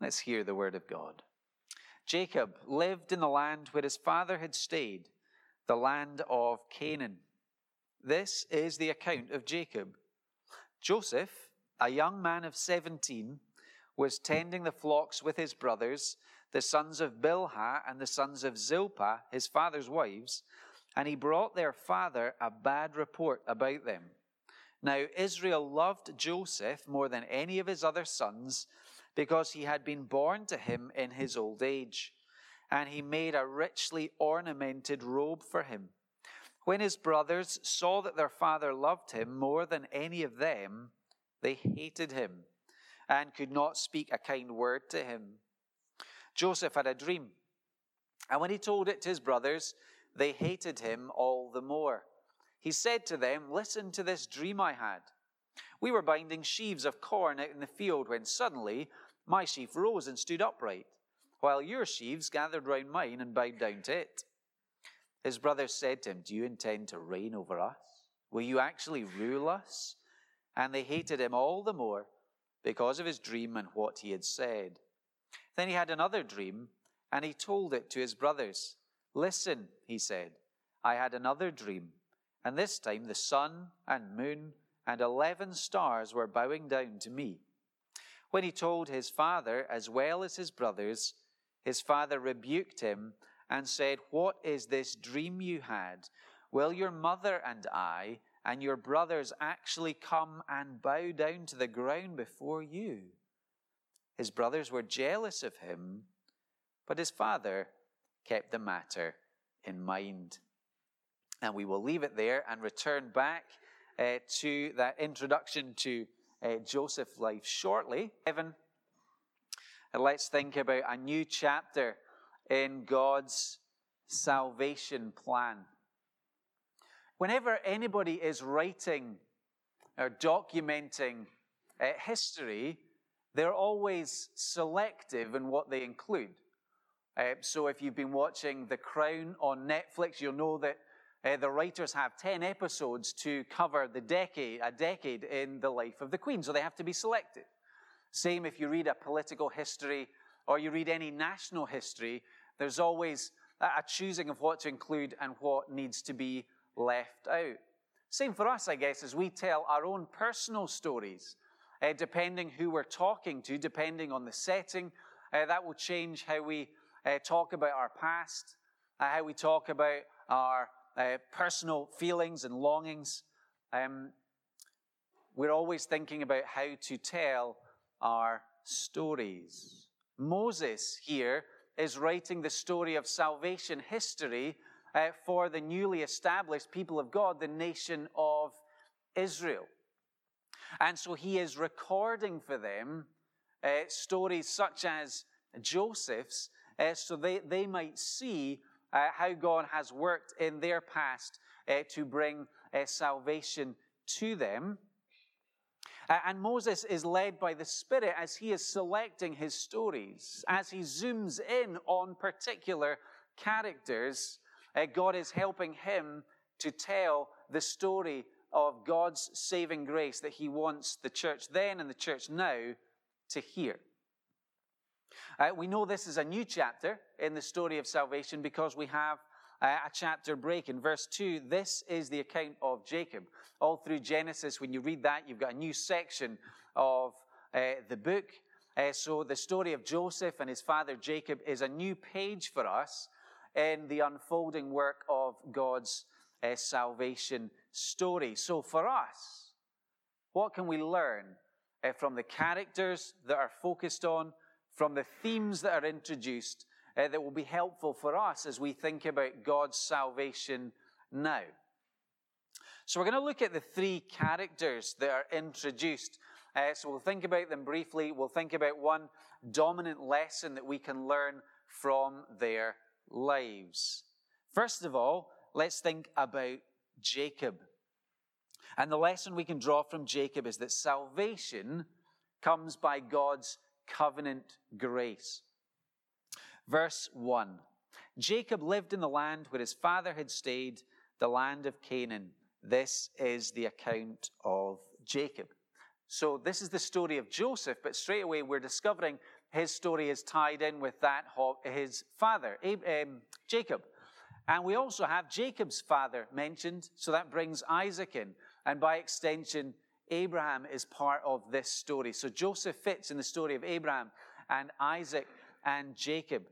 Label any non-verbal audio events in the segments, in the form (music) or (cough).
Let's hear the word of God. Jacob lived in the land where his father had stayed, the land of Canaan. This is the account of Jacob. Joseph, a young man of 17, was tending the flocks with his brothers, the sons of Bilhah and the sons of Zilpah, his father's wives, and he brought their father a bad report about them. Now, Israel loved Joseph more than any of his other sons because he had been born to him in his old age, and he made a richly ornamented robe for him. When his brothers saw that their father loved him more than any of them, they hated him and could not speak a kind word to him. Joseph had a dream, and when he told it to his brothers, they hated him all the more. He said to them, Listen to this dream I had. We were binding sheaves of corn out in the field when suddenly my sheaf rose and stood upright, while your sheaves gathered round mine and bowed down to it. His brothers said to him, Do you intend to reign over us? Will you actually rule us? And they hated him all the more because of his dream and what he had said. Then he had another dream, and he told it to his brothers. Listen, he said, I had another dream, and this time the sun and moon and eleven stars were bowing down to me. When he told his father as well as his brothers, his father rebuked him and said, What is this dream you had? Will your mother and I and your brothers actually come and bow down to the ground before you? His brothers were jealous of him, but his father kept the matter in mind. And we will leave it there and return back uh, to that introduction to uh, Joseph's life shortly. Evan, and let's think about a new chapter in God's salvation plan. Whenever anybody is writing or documenting uh, history, they're always selective in what they include. Uh, so if you've been watching The Crown on Netflix, you'll know that uh, the writers have 10 episodes to cover the decade, a decade in the life of the Queen, so they have to be selected. Same if you read a political history or you read any national history, there's always a choosing of what to include and what needs to be left out. Same for us, I guess, as we tell our own personal stories. Uh, depending who we're talking to, depending on the setting, uh, that will change how we uh, talk about our past, uh, how we talk about our uh, personal feelings and longings. Um, we're always thinking about how to tell our stories. Moses here is writing the story of salvation history uh, for the newly established people of God, the nation of Israel. And so he is recording for them uh, stories such as Joseph's, uh, so they, they might see uh, how God has worked in their past uh, to bring uh, salvation to them. Uh, and Moses is led by the Spirit as he is selecting his stories, as he zooms in on particular characters. Uh, God is helping him to tell the story of God's saving grace that he wants the church then and the church now to hear. Uh, we know this is a new chapter in the story of salvation because we have uh, a chapter break. In verse 2, this is the account of Jacob. All through Genesis, when you read that, you've got a new section of uh, the book. Uh, so the story of Joseph and his father Jacob is a new page for us in the unfolding work of God's uh, salvation story. So for us, what can we learn uh, from the characters that are focused on? From the themes that are introduced uh, that will be helpful for us as we think about God's salvation now. So, we're going to look at the three characters that are introduced. Uh, so, we'll think about them briefly. We'll think about one dominant lesson that we can learn from their lives. First of all, let's think about Jacob. And the lesson we can draw from Jacob is that salvation comes by God's covenant grace. Verse 1 Jacob lived in the land where his father had stayed, the land of Canaan. This is the account of Jacob. So, this is the story of Joseph, but straight away we're discovering his story is tied in with that of his father, um, Jacob. And we also have Jacob's father mentioned, so that brings Isaac in. And by extension, Abraham is part of this story. So Joseph fits in the story of Abraham and Isaac and Jacob.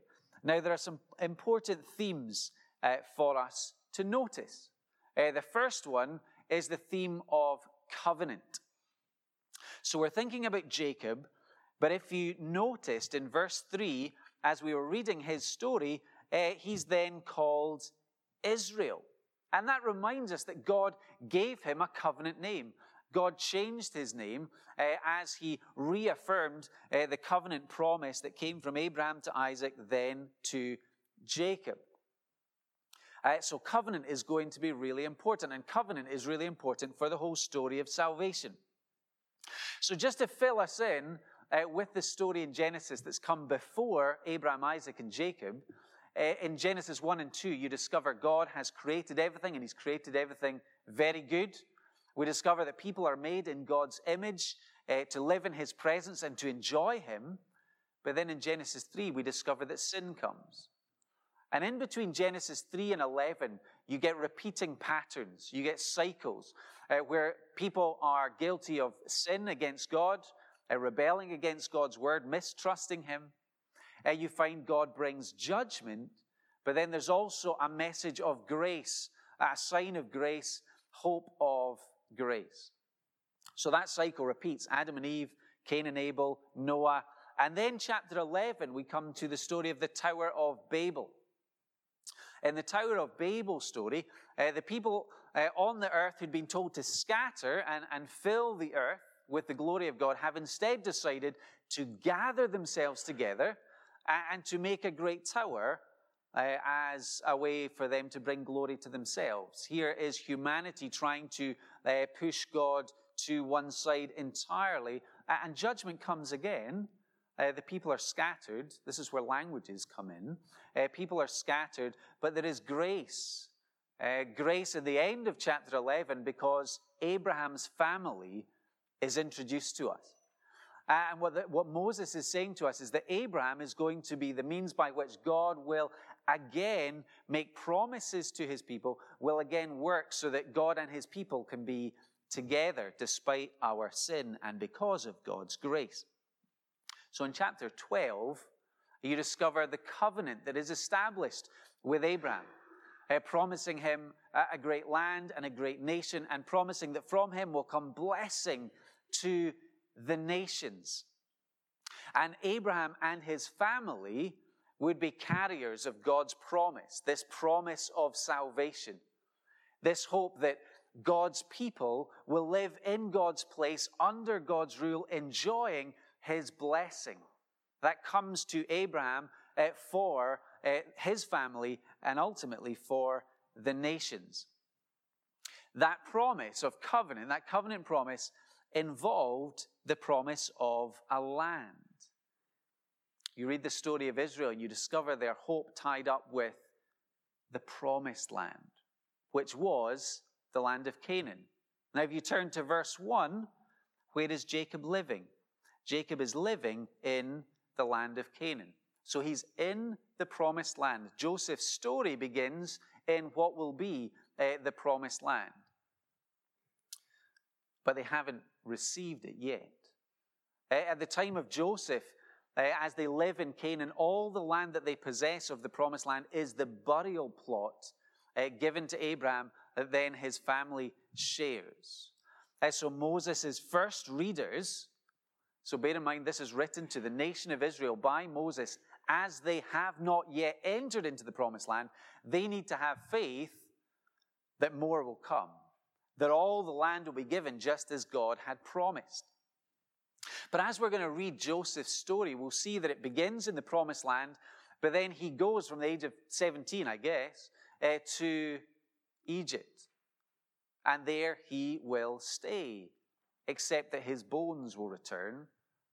Now, there are some important themes uh, for us to notice. Uh, the first one is the theme of covenant. So we're thinking about Jacob, but if you noticed in verse 3, as we were reading his story, uh, he's then called Israel. And that reminds us that God gave him a covenant name. God changed his name uh, as he reaffirmed uh, the covenant promise that came from Abraham to Isaac, then to Jacob. Uh, so, covenant is going to be really important, and covenant is really important for the whole story of salvation. So, just to fill us in uh, with the story in Genesis that's come before Abraham, Isaac, and Jacob, uh, in Genesis 1 and 2, you discover God has created everything, and He's created everything very good. We discover that people are made in God's image uh, to live in His presence and to enjoy Him. But then in Genesis 3, we discover that sin comes. And in between Genesis 3 and 11, you get repeating patterns, you get cycles uh, where people are guilty of sin against God, uh, rebelling against God's word, mistrusting Him. Uh, you find God brings judgment, but then there's also a message of grace, a sign of grace, hope of grace. So that cycle repeats Adam and Eve, Cain and Abel, Noah. And then, chapter 11, we come to the story of the Tower of Babel. In the Tower of Babel story, uh, the people uh, on the earth who'd been told to scatter and, and fill the earth with the glory of God have instead decided to gather themselves together and, and to make a great tower uh, as a way for them to bring glory to themselves. Here is humanity trying to uh, push God to one side entirely, and judgment comes again. Uh, the people are scattered. This is where languages come in. Uh, people are scattered, but there is grace. Uh, grace at the end of chapter 11 because Abraham's family is introduced to us. And what, the, what Moses is saying to us is that Abraham is going to be the means by which God will again make promises to his people, will again work so that God and his people can be together despite our sin and because of God's grace. So in chapter 12, you discover the covenant that is established with Abraham, uh, promising him a great land and a great nation, and promising that from him will come blessing to the nations. And Abraham and his family would be carriers of God's promise, this promise of salvation, this hope that God's people will live in God's place under God's rule, enjoying his blessing. That comes to Abraham uh, for uh, his family and ultimately for the nations. That promise of covenant, that covenant promise, involved the promise of a land. You read the story of Israel and you discover their hope tied up with the promised land, which was the land of Canaan. Now, if you turn to verse 1, where is Jacob living? Jacob is living in the land of Canaan. So he's in the promised land. Joseph's story begins in what will be uh, the promised land. But they haven't received it yet. Uh, at the time of Joseph, uh, as they live in Canaan, all the land that they possess of the promised land is the burial plot uh, given to Abraham that then his family shares. Uh, so Moses' first readers, so bear in mind this is written to the nation of Israel by Moses as they have not yet entered into the promised land, they need to have faith that more will come, that all the land will be given just as God had promised. But as we're going to read Joseph's story, we'll see that it begins in the promised land, but then he goes from the age of 17, I guess, uh, to Egypt. And there he will stay, except that his bones will return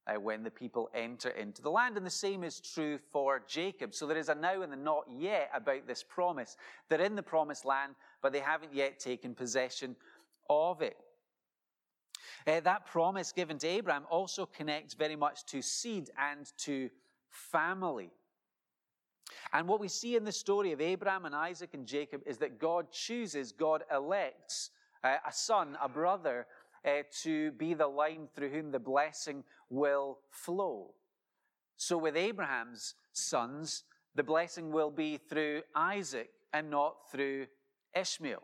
uh, when the people enter into the land. And the same is true for Jacob. So there is a now and a not yet about this promise. They're in the promised land, but they haven't yet taken possession of it. Uh, that promise given to Abraham also connects very much to seed and to family. And what we see in the story of Abraham and Isaac and Jacob is that God chooses, God elects uh, a son, a brother, uh, to be the line through whom the blessing will flow. So with Abraham's sons, the blessing will be through Isaac and not through Ishmael.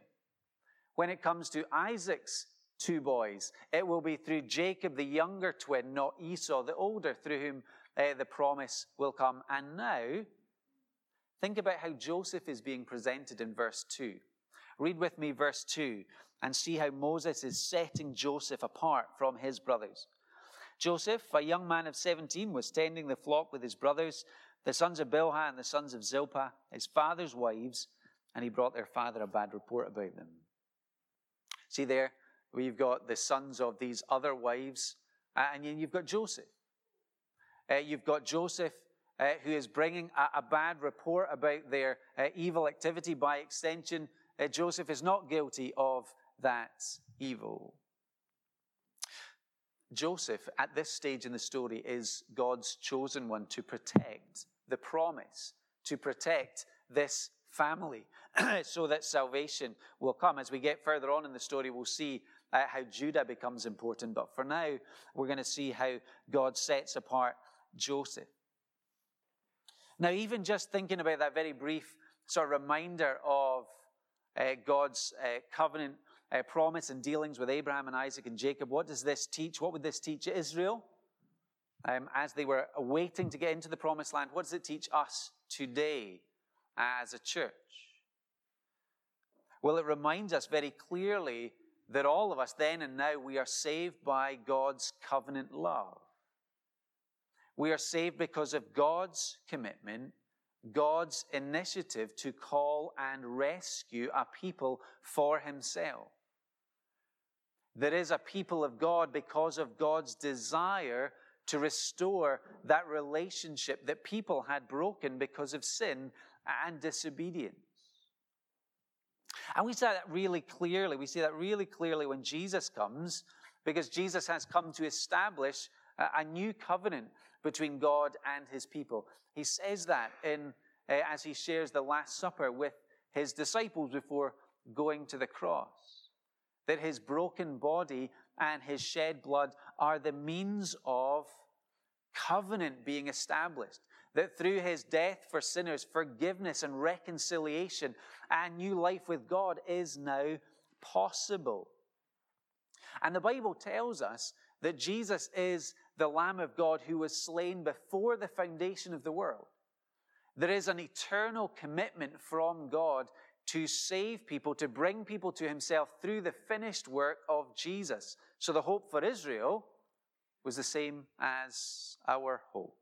When it comes to Isaac's two boys, it will be through Jacob, the younger twin, not Esau, the older, through whom uh, the promise will come. And now, think about how Joseph is being presented in verse 2. Read with me verse 2 and see how Moses is setting Joseph apart from his brothers. Joseph, a young man of 17, was tending the flock with his brothers, the sons of Bilhah and the sons of Zilpah, his father's wives, and he brought their father a bad report about them. See there, we've got the sons of these other wives, uh, and you've got Joseph. Uh, you've got Joseph uh, who is bringing a, a, bad report about their uh, evil activity. By extension, uh, Joseph is not guilty of that evil. Joseph, at this stage in the story, is God's chosen one to protect the promise, to protect this family, (clears throat) so that salvation will come. As we get further on in the story, we'll see uh, how Judah becomes important. But for now, we're going to see how God sets apart Joseph. Now, even just thinking about that very brief sort of reminder of uh, God's uh, covenant uh, promise and dealings with Abraham and Isaac and Jacob. What does this teach? What would this teach Israel um, as they were waiting to get into the promised land? What does it teach us today as a church? Well, it reminds us very clearly that all of us then and now we are saved by God's covenant love. We are saved because of God's commitment God's initiative to call and rescue a people for himself. There is a people of God because of God's desire to restore that relationship that people had broken because of sin and disobedience. And we see that really clearly. We see that really clearly when Jesus comes, because Jesus has come to establish a new covenant between God and his people. He says that in, uh, as he shares the Last Supper with his disciples before going to the cross that his broken body and his shed blood are the means of covenant being established. That through his death for sinners, forgiveness and reconciliation and new life with God is now possible. And the Bible tells us that Jesus is the Lamb of God who was slain before the foundation of the world. There is an eternal commitment from God to save people, to bring people to himself through the finished work of Jesus. So the hope for Israel was the same as our hope.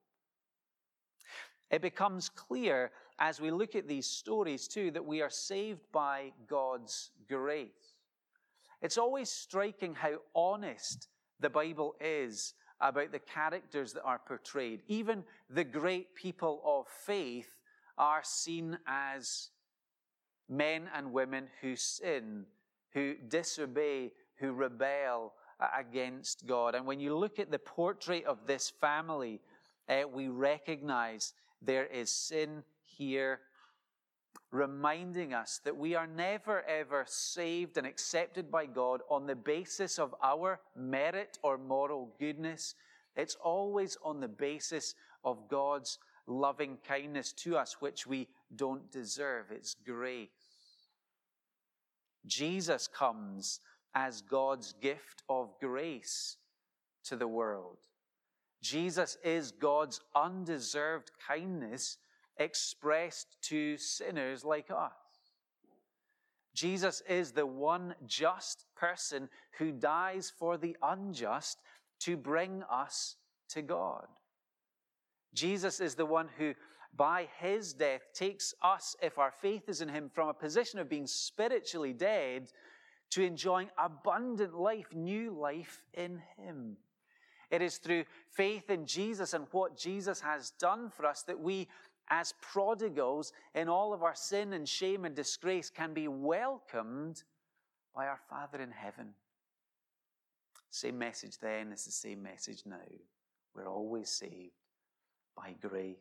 It becomes clear as we look at these stories too that we are saved by God's grace. It's always striking how honest the Bible is about the characters that are portrayed. Even the great people of faith are seen as men and women who sin, who disobey, who rebel against God. And when you look at the portrait of this family, uh, we recognize there is sin here, reminding us that we are never ever saved and accepted by God on the basis of our merit or moral goodness. It's always on the basis of God's loving kindness to us, which we don't deserve. It's grace. Jesus comes as God's gift of grace to the world. Jesus is God's undeserved kindness expressed to sinners like us. Jesus is the one just person who dies for the unjust to bring us to God. Jesus is the one who by his death takes us, if our faith is in him, from a position of being spiritually dead to enjoying abundant life, new life in him. It is through faith in Jesus and what Jesus has done for us that we, as prodigals in all of our sin and shame and disgrace, can be welcomed by our Father in heaven. Same message then is the same message now. We're always saved by grace.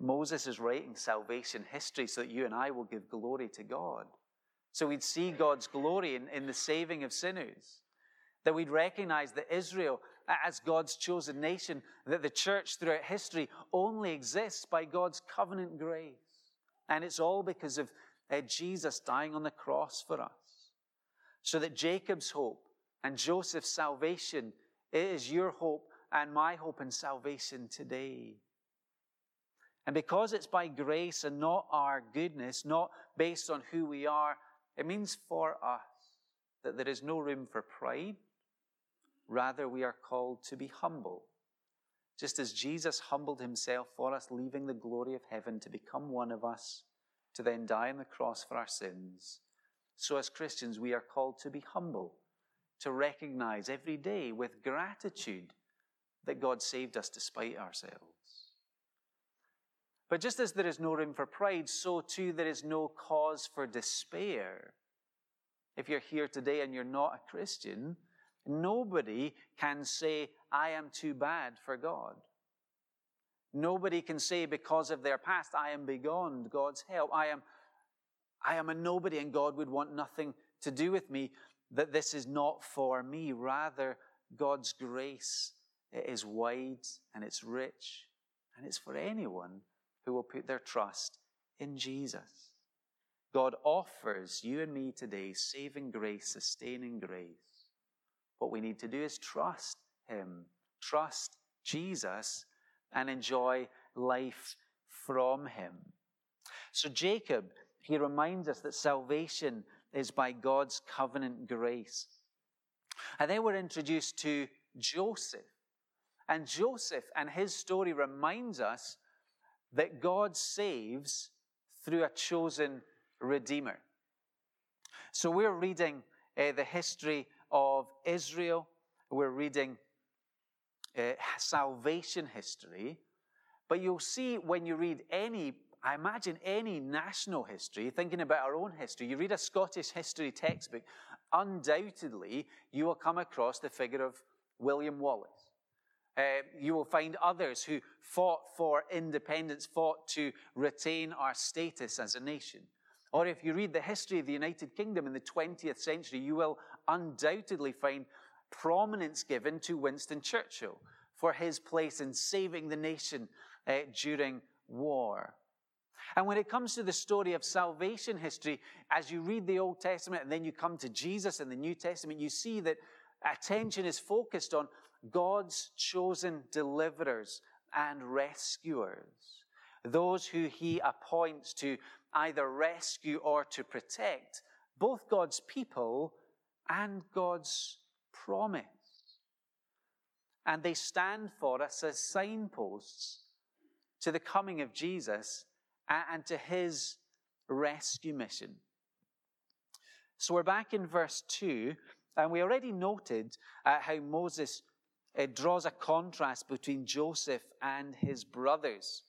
Moses is writing salvation history so that you and I will give glory to God. So we'd see God's glory in, in the saving of sinners. That we'd recognize that Israel, as God's chosen nation, that the church throughout history only exists by God's covenant grace. And it's all because of uh, Jesus dying on the cross for us. So that Jacob's hope and Joseph's salvation is your hope and my hope and salvation today. And because it's by grace and not our goodness, not based on who we are, it means for us that there is no room for pride. Rather, we are called to be humble. Just as Jesus humbled himself for us, leaving the glory of heaven to become one of us, to then die on the cross for our sins. So, as Christians, we are called to be humble, to recognize every day with gratitude that God saved us despite ourselves. But just as there is no room for pride, so too there is no cause for despair. If you're here today and you're not a Christian, nobody can say, I am too bad for God. Nobody can say because of their past, I am beyond God's help. I am, I am a nobody and God would want nothing to do with me, that this is not for me. Rather, God's grace is wide and it's rich and it's for anyone who will put their trust in Jesus. God offers you and me today saving grace, sustaining grace. What we need to do is trust Him, trust Jesus, and enjoy life from Him. So, Jacob, he reminds us that salvation is by God's covenant grace. And then we're introduced to Joseph. And Joseph and his story reminds us that God saves through a chosen Redeemer. So we're reading uh, the history of Israel, we're reading uh, salvation history, but you'll see when you read any, I imagine any national history, thinking about our own history, you read a Scottish history textbook, undoubtedly you will come across the figure of William Wallace. Uh, you will find others who fought for independence, fought to retain our status as a nation. Or if you read the history of the United Kingdom in the 20th century, you will undoubtedly find prominence given to Winston Churchill for his place in saving the nation uh, during war. And when it comes to the story of salvation history, as you read the Old Testament and then you come to Jesus in the New Testament, you see that attention is focused on God's chosen deliverers and rescuers, those who he appoints to either rescue or to protect both God's people and God's promise. And they stand for us as signposts to the coming of Jesus and to his rescue mission. So we're back in verse 2, and we already noted uh, how Moses it draws a contrast between Joseph and his brothers.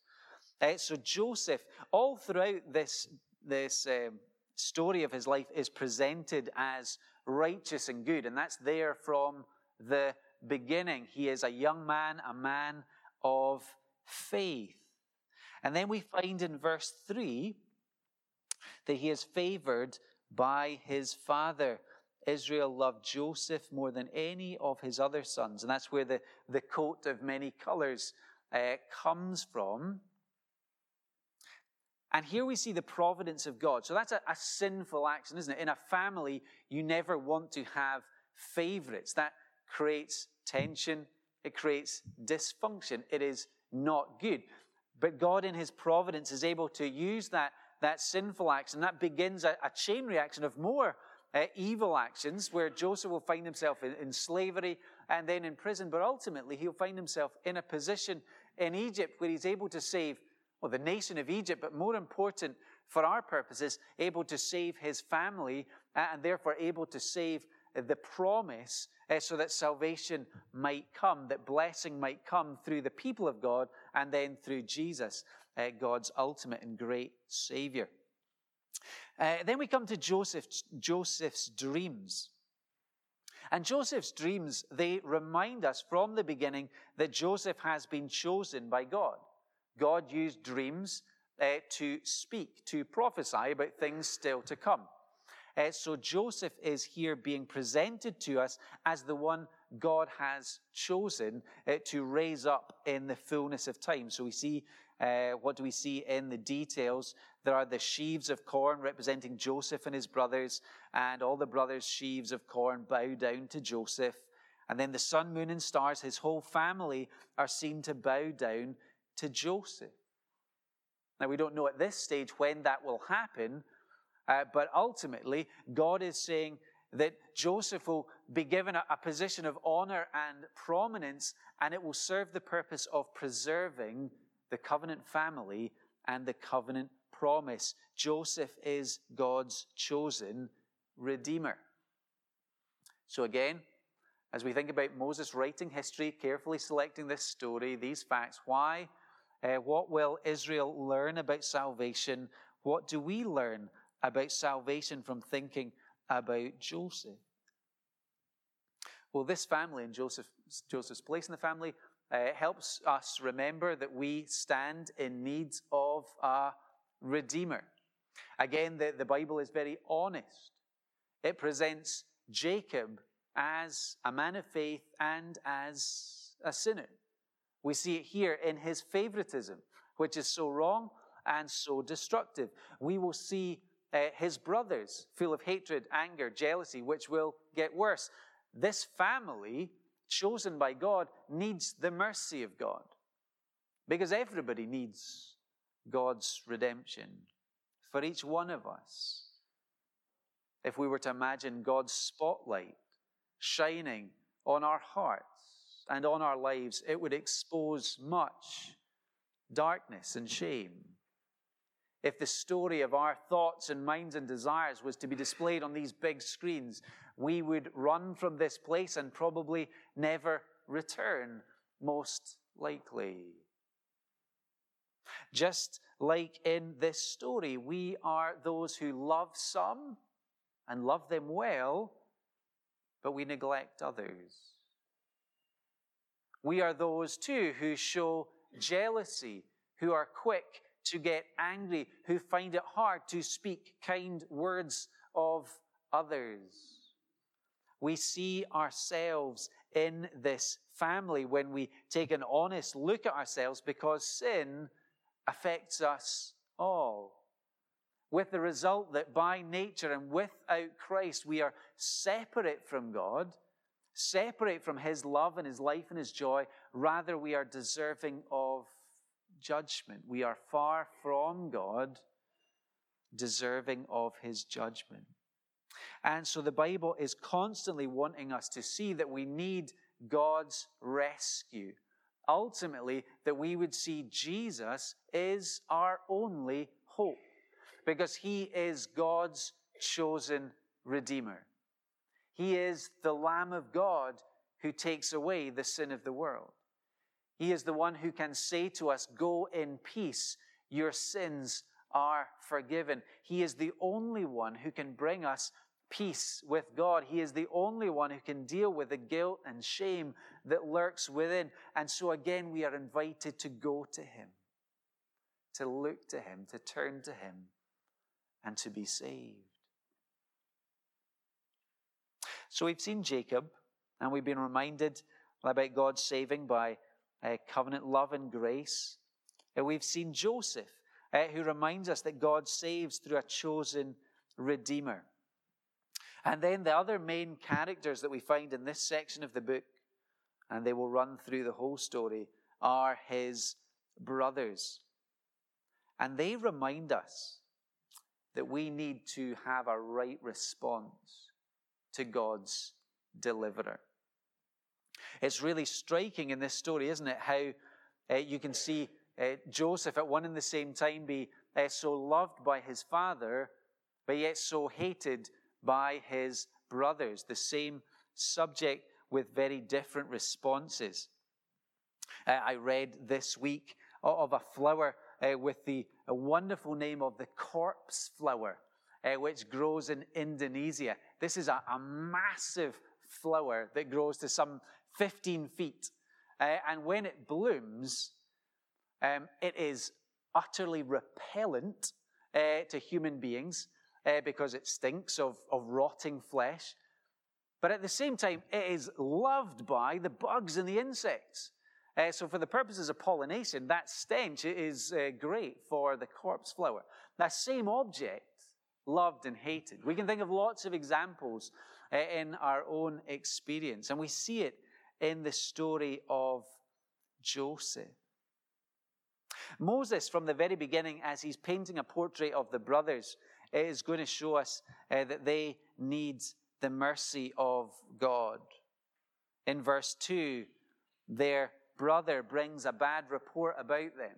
Uh, so Joseph, all throughout this, this um, story of his life, is presented as righteous and good, and that's there from the beginning. He is a young man, a man of faith. And then we find in verse 3 that he is favored by his father. Israel loved Joseph more than any of his other sons. And that's where the, the coat of many colors uh, comes from. And here we see the providence of God. So that's a, a, sinful action, isn't it? In a family, you never want to have favorites. That creates tension, it creates dysfunction. It is not good. But God, in His providence, is able to use that, that sinful action. That begins a, a chain reaction of more uh, evil actions where Joseph will find himself in, in slavery and then in prison, but ultimately he'll find himself in a position in Egypt where he's able to save, well, the nation of Egypt, but more important for our purposes, able to save his family uh, and therefore able to save the promise uh, so that salvation might come, that blessing might come through the people of God and then through Jesus, uh, God's ultimate and great Savior. Uh, then we come to Joseph, Joseph's dreams. And Joseph's dreams, they remind us from the beginning that Joseph has been chosen by God. God used dreams uh, to speak, to prophesy about things still to come. Uh, so Joseph is here being presented to us as the one God has chosen uh, to raise up in the fullness of time. So we see, uh, what do we see in the details? There are the sheaves of corn representing Joseph and his brothers, and all the brothers' sheaves of corn bow down to Joseph. And then the sun, moon, and stars, his whole family, are seen to bow down to Joseph. Now, we don't know at this stage when that will happen, uh, but ultimately, God is saying that Joseph will be given a, a position of honor and prominence, and it will serve the purpose of preserving the covenant family and the covenant promise. Joseph is God's chosen redeemer. So, again, as we think about Moses writing history, carefully selecting this story, these facts, why? Uh, what will Israel learn about salvation? What do we learn about salvation from thinking about Joseph? Well, this family and Joseph, Joseph's place in the family uh, helps us remember that we stand in need of a redeemer. Again, the, the Bible is very honest. It presents Jacob as a man of faith and as a sinner. We see it here in his favoritism, which is so wrong and so destructive. We will see uh, his brothers full of hatred, anger, jealousy, which will get worse. This family, chosen by God, needs the mercy of God because everybody needs God's redemption for each one of us. If we were to imagine God's spotlight shining on our hearts and on our lives, it would expose much darkness and shame. If the story of our thoughts and minds and desires was to be displayed on these big screens, we would run from this place and probably never return, most likely. Just like in this story, we are those who love some and love them well, but we neglect others. We are those too who show jealousy, who are quick to get angry, who find it hard to speak kind words of others. We see ourselves in this family when we take an honest look at ourselves because sin affects us all. With the result that by nature and without Christ, we are separate from God, separate from His love and His life and His joy. Rather, we are deserving of judgment. We are far from God, deserving of His judgment. And so the Bible is constantly wanting us to see that we need God's rescue. Ultimately, that we would see Jesus is our only hope because he is God's chosen Redeemer. He is the Lamb of God who takes away the sin of the world. He is the one who can say to us, Go in peace, your sins are forgiven. He is the only one who can bring us peace with God. He is the only one who can deal with the guilt and shame that lurks within. And so again, we are invited to go to Him, to look to Him, to turn to Him, and to be saved. So we've seen Jacob, and we've been reminded about God's saving by uh, covenant love and grace. And we've seen Joseph, uh, who reminds us that God saves through a chosen Redeemer. And then the other main characters that we find in this section of the book, and they will run through the whole story, are his brothers. And they remind us that we need to have a right response to God's deliverer. It's really striking in this story, isn't it? How uh, you can see uh, Joseph at one and the same time be uh, so loved by his father, but yet so hated by his brothers. The same subject with very different responses. Uh, I read this week of a flower uh, with the wonderful name of the corpse flower, uh, which grows in Indonesia. This is a, a massive flower that grows to some 15 feet. Uh, and when it blooms, um, it is utterly repellent uh, to human beings uh, because it stinks of, of rotting flesh. But at the same time, it is loved by the bugs and the insects. Uh, so, for the purposes of pollination, that stench is uh, great for the corpse flower. That same object, loved and hated. We can think of lots of examples uh, in our own experience, and we see it in the story of Joseph. Moses, from the very beginning, as he's painting a portrait of the brothers, is going to show us uh, that they need the mercy of God. In verse 2, their brother brings a bad report about them.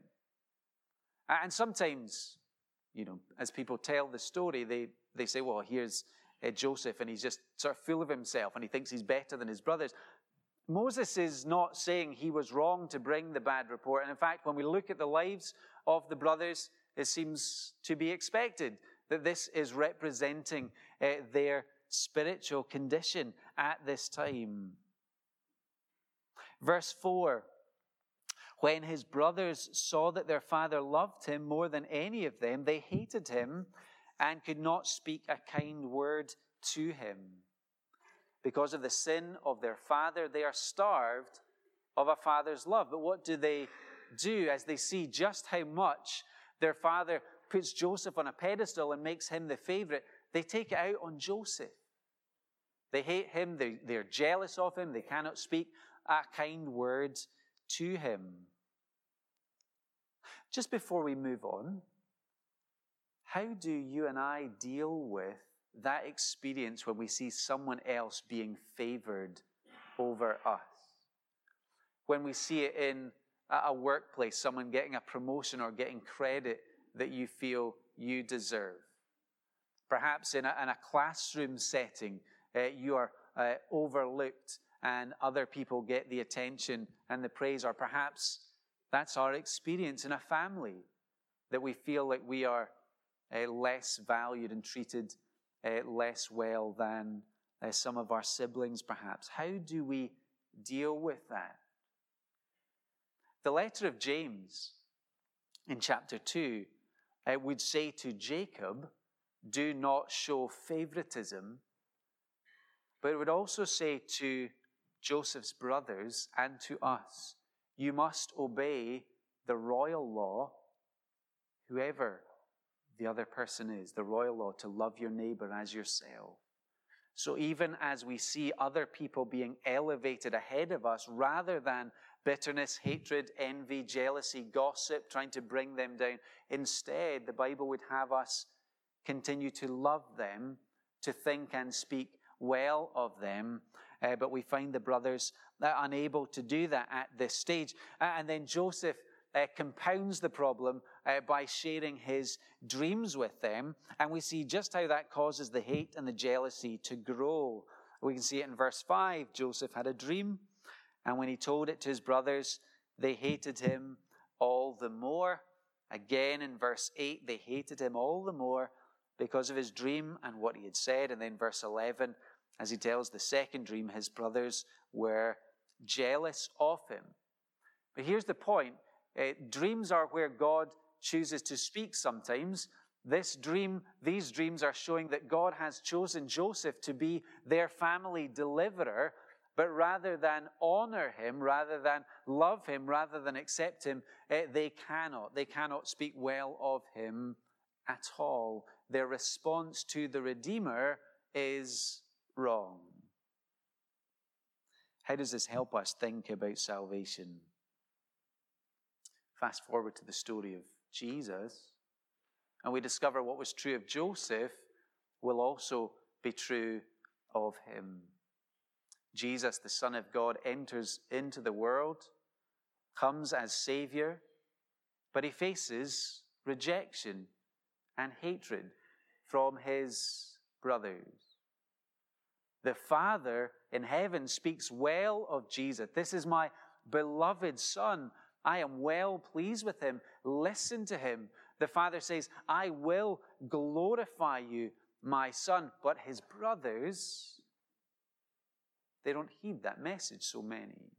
And sometimes, you know, as people tell the story, they, they say, well, here's uh, Joseph, and he's just sort of full of himself, and he thinks he's better than his brothers. Moses is not saying he was wrong to bring the bad report. And in fact, when we look at the lives of the brothers, it seems to be expected that this is representing uh, their spiritual condition at this time. Verse 4 When his brothers saw that their father loved him more than any of them, they hated him and could not speak a kind word to him. Because of the sin of their father, they are starved of a father's love. But what do they do as they see just how much their father puts Joseph on a pedestal and makes him the favorite? They take it out on Joseph. They hate him, they, they're jealous of him, they cannot speak a kind word to him. Just before we move on, how do you and I deal with that experience when we see someone else being favored over us. When we see it in a workplace, someone getting a promotion or getting credit that you feel you deserve. Perhaps in a, in a classroom setting, uh, you are uh, overlooked and other people get the attention and the praise, or perhaps that's our experience in a family, that we feel like we are uh, less valued and treated uh, less well than uh, some of our siblings, perhaps. How do we deal with that? The letter of James in chapter 2 uh, would say to Jacob, Do not show favoritism, but it would also say to Joseph's brothers and to us, You must obey the royal law, whoever the other person is, the royal law, to love your neighbor as yourself. So even as we see other people being elevated ahead of us, rather than bitterness, hatred, envy, jealousy, gossip, trying to bring them down, instead, the Bible would have us continue to love them, to think and speak well of them. Uh, but we find the brothers uh, unable to do that at this stage. Uh, and then Joseph uh, compounds the problem uh, by sharing his dreams with them. And we see just how that causes the hate and the jealousy to grow. We can see it in verse 5. Joseph had a dream, and when he told it to his brothers, they hated him all the more. Again in verse 8, they hated him all the more because of his dream and what he had said. And then verse 11, as he tells the second dream, his brothers were jealous of him. But here's the point uh, dreams are where God chooses to speak sometimes. This dream, these dreams are showing that God has chosen Joseph to be their family deliverer, but rather than honor him, rather than love him, rather than accept him, uh, they cannot. They cannot speak well of him at all. Their response to the Redeemer is wrong. How does this hmm. help us think about salvation? Fast forward to the story of Jesus, and we discover what was true of Joseph will also be true of him. Jesus, the Son of God, enters into the world, comes as Savior, but he faces rejection and hatred from his brothers. The Father in heaven speaks well of Jesus. This is my beloved Son I am well pleased with him. Listen to him. The father says, I will glorify you, my son. But his brothers they don't heed that message, so many.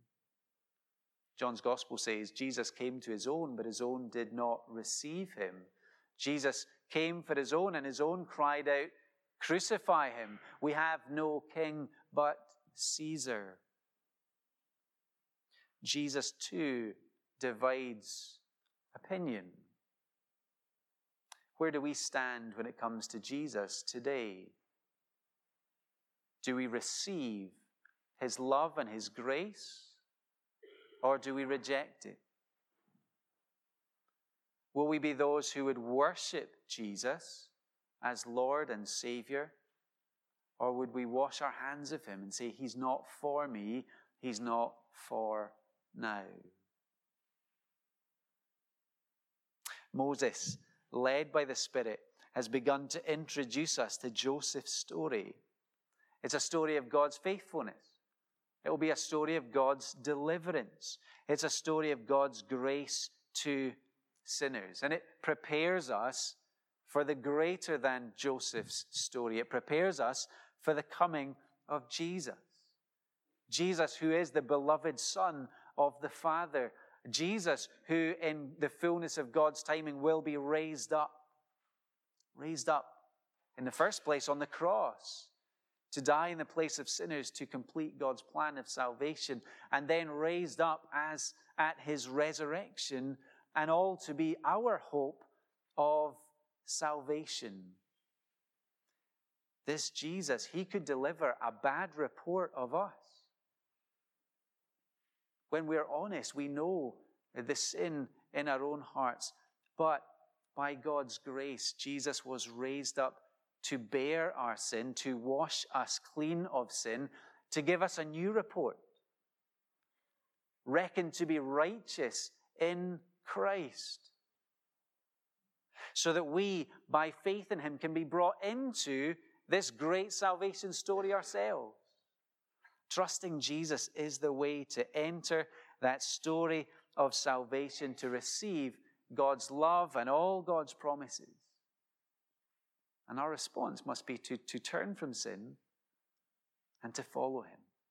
John's gospel says Jesus came to his own, but his own did not receive him. Jesus came for his own, and his own cried out, Crucify him. We have no king but Caesar. Jesus too divides opinion. Where do we stand when it comes to Jesus today? Do we receive his love and his grace? Or do we reject it? Will we be those who would worship Jesus as Lord and Savior? Or would we wash our hands of him and say, He's not for me, He's not for now? Moses, led by the Spirit, has begun to introduce us to Joseph's story. It's a story of God's faithfulness. It will be a story of God's deliverance. It's a story of God's grace to sinners. And it prepares us for the greater than Joseph's story. It prepares us for the coming of Jesus. Jesus, who is the beloved Son of the Father. Jesus, who in the fullness of God's timing will be raised up. Raised up in the first place on the cross to die in the place of sinners to complete God's plan of salvation, and then raised up as at his resurrection, and all to be our hope of salvation. This Jesus, he could deliver a bad report of us. When we're honest, we know the sin in our own hearts, but by God's grace, Jesus was raised up to bear our sin, to wash us clean of sin, to give us a new report, reckoned to be righteous in Christ, so that we, by faith in Him, can be brought into this great salvation story ourselves. Trusting Jesus is the way to enter that story of salvation, to receive God's love and all God's promises. And our response must be to, to turn from sin and to follow him.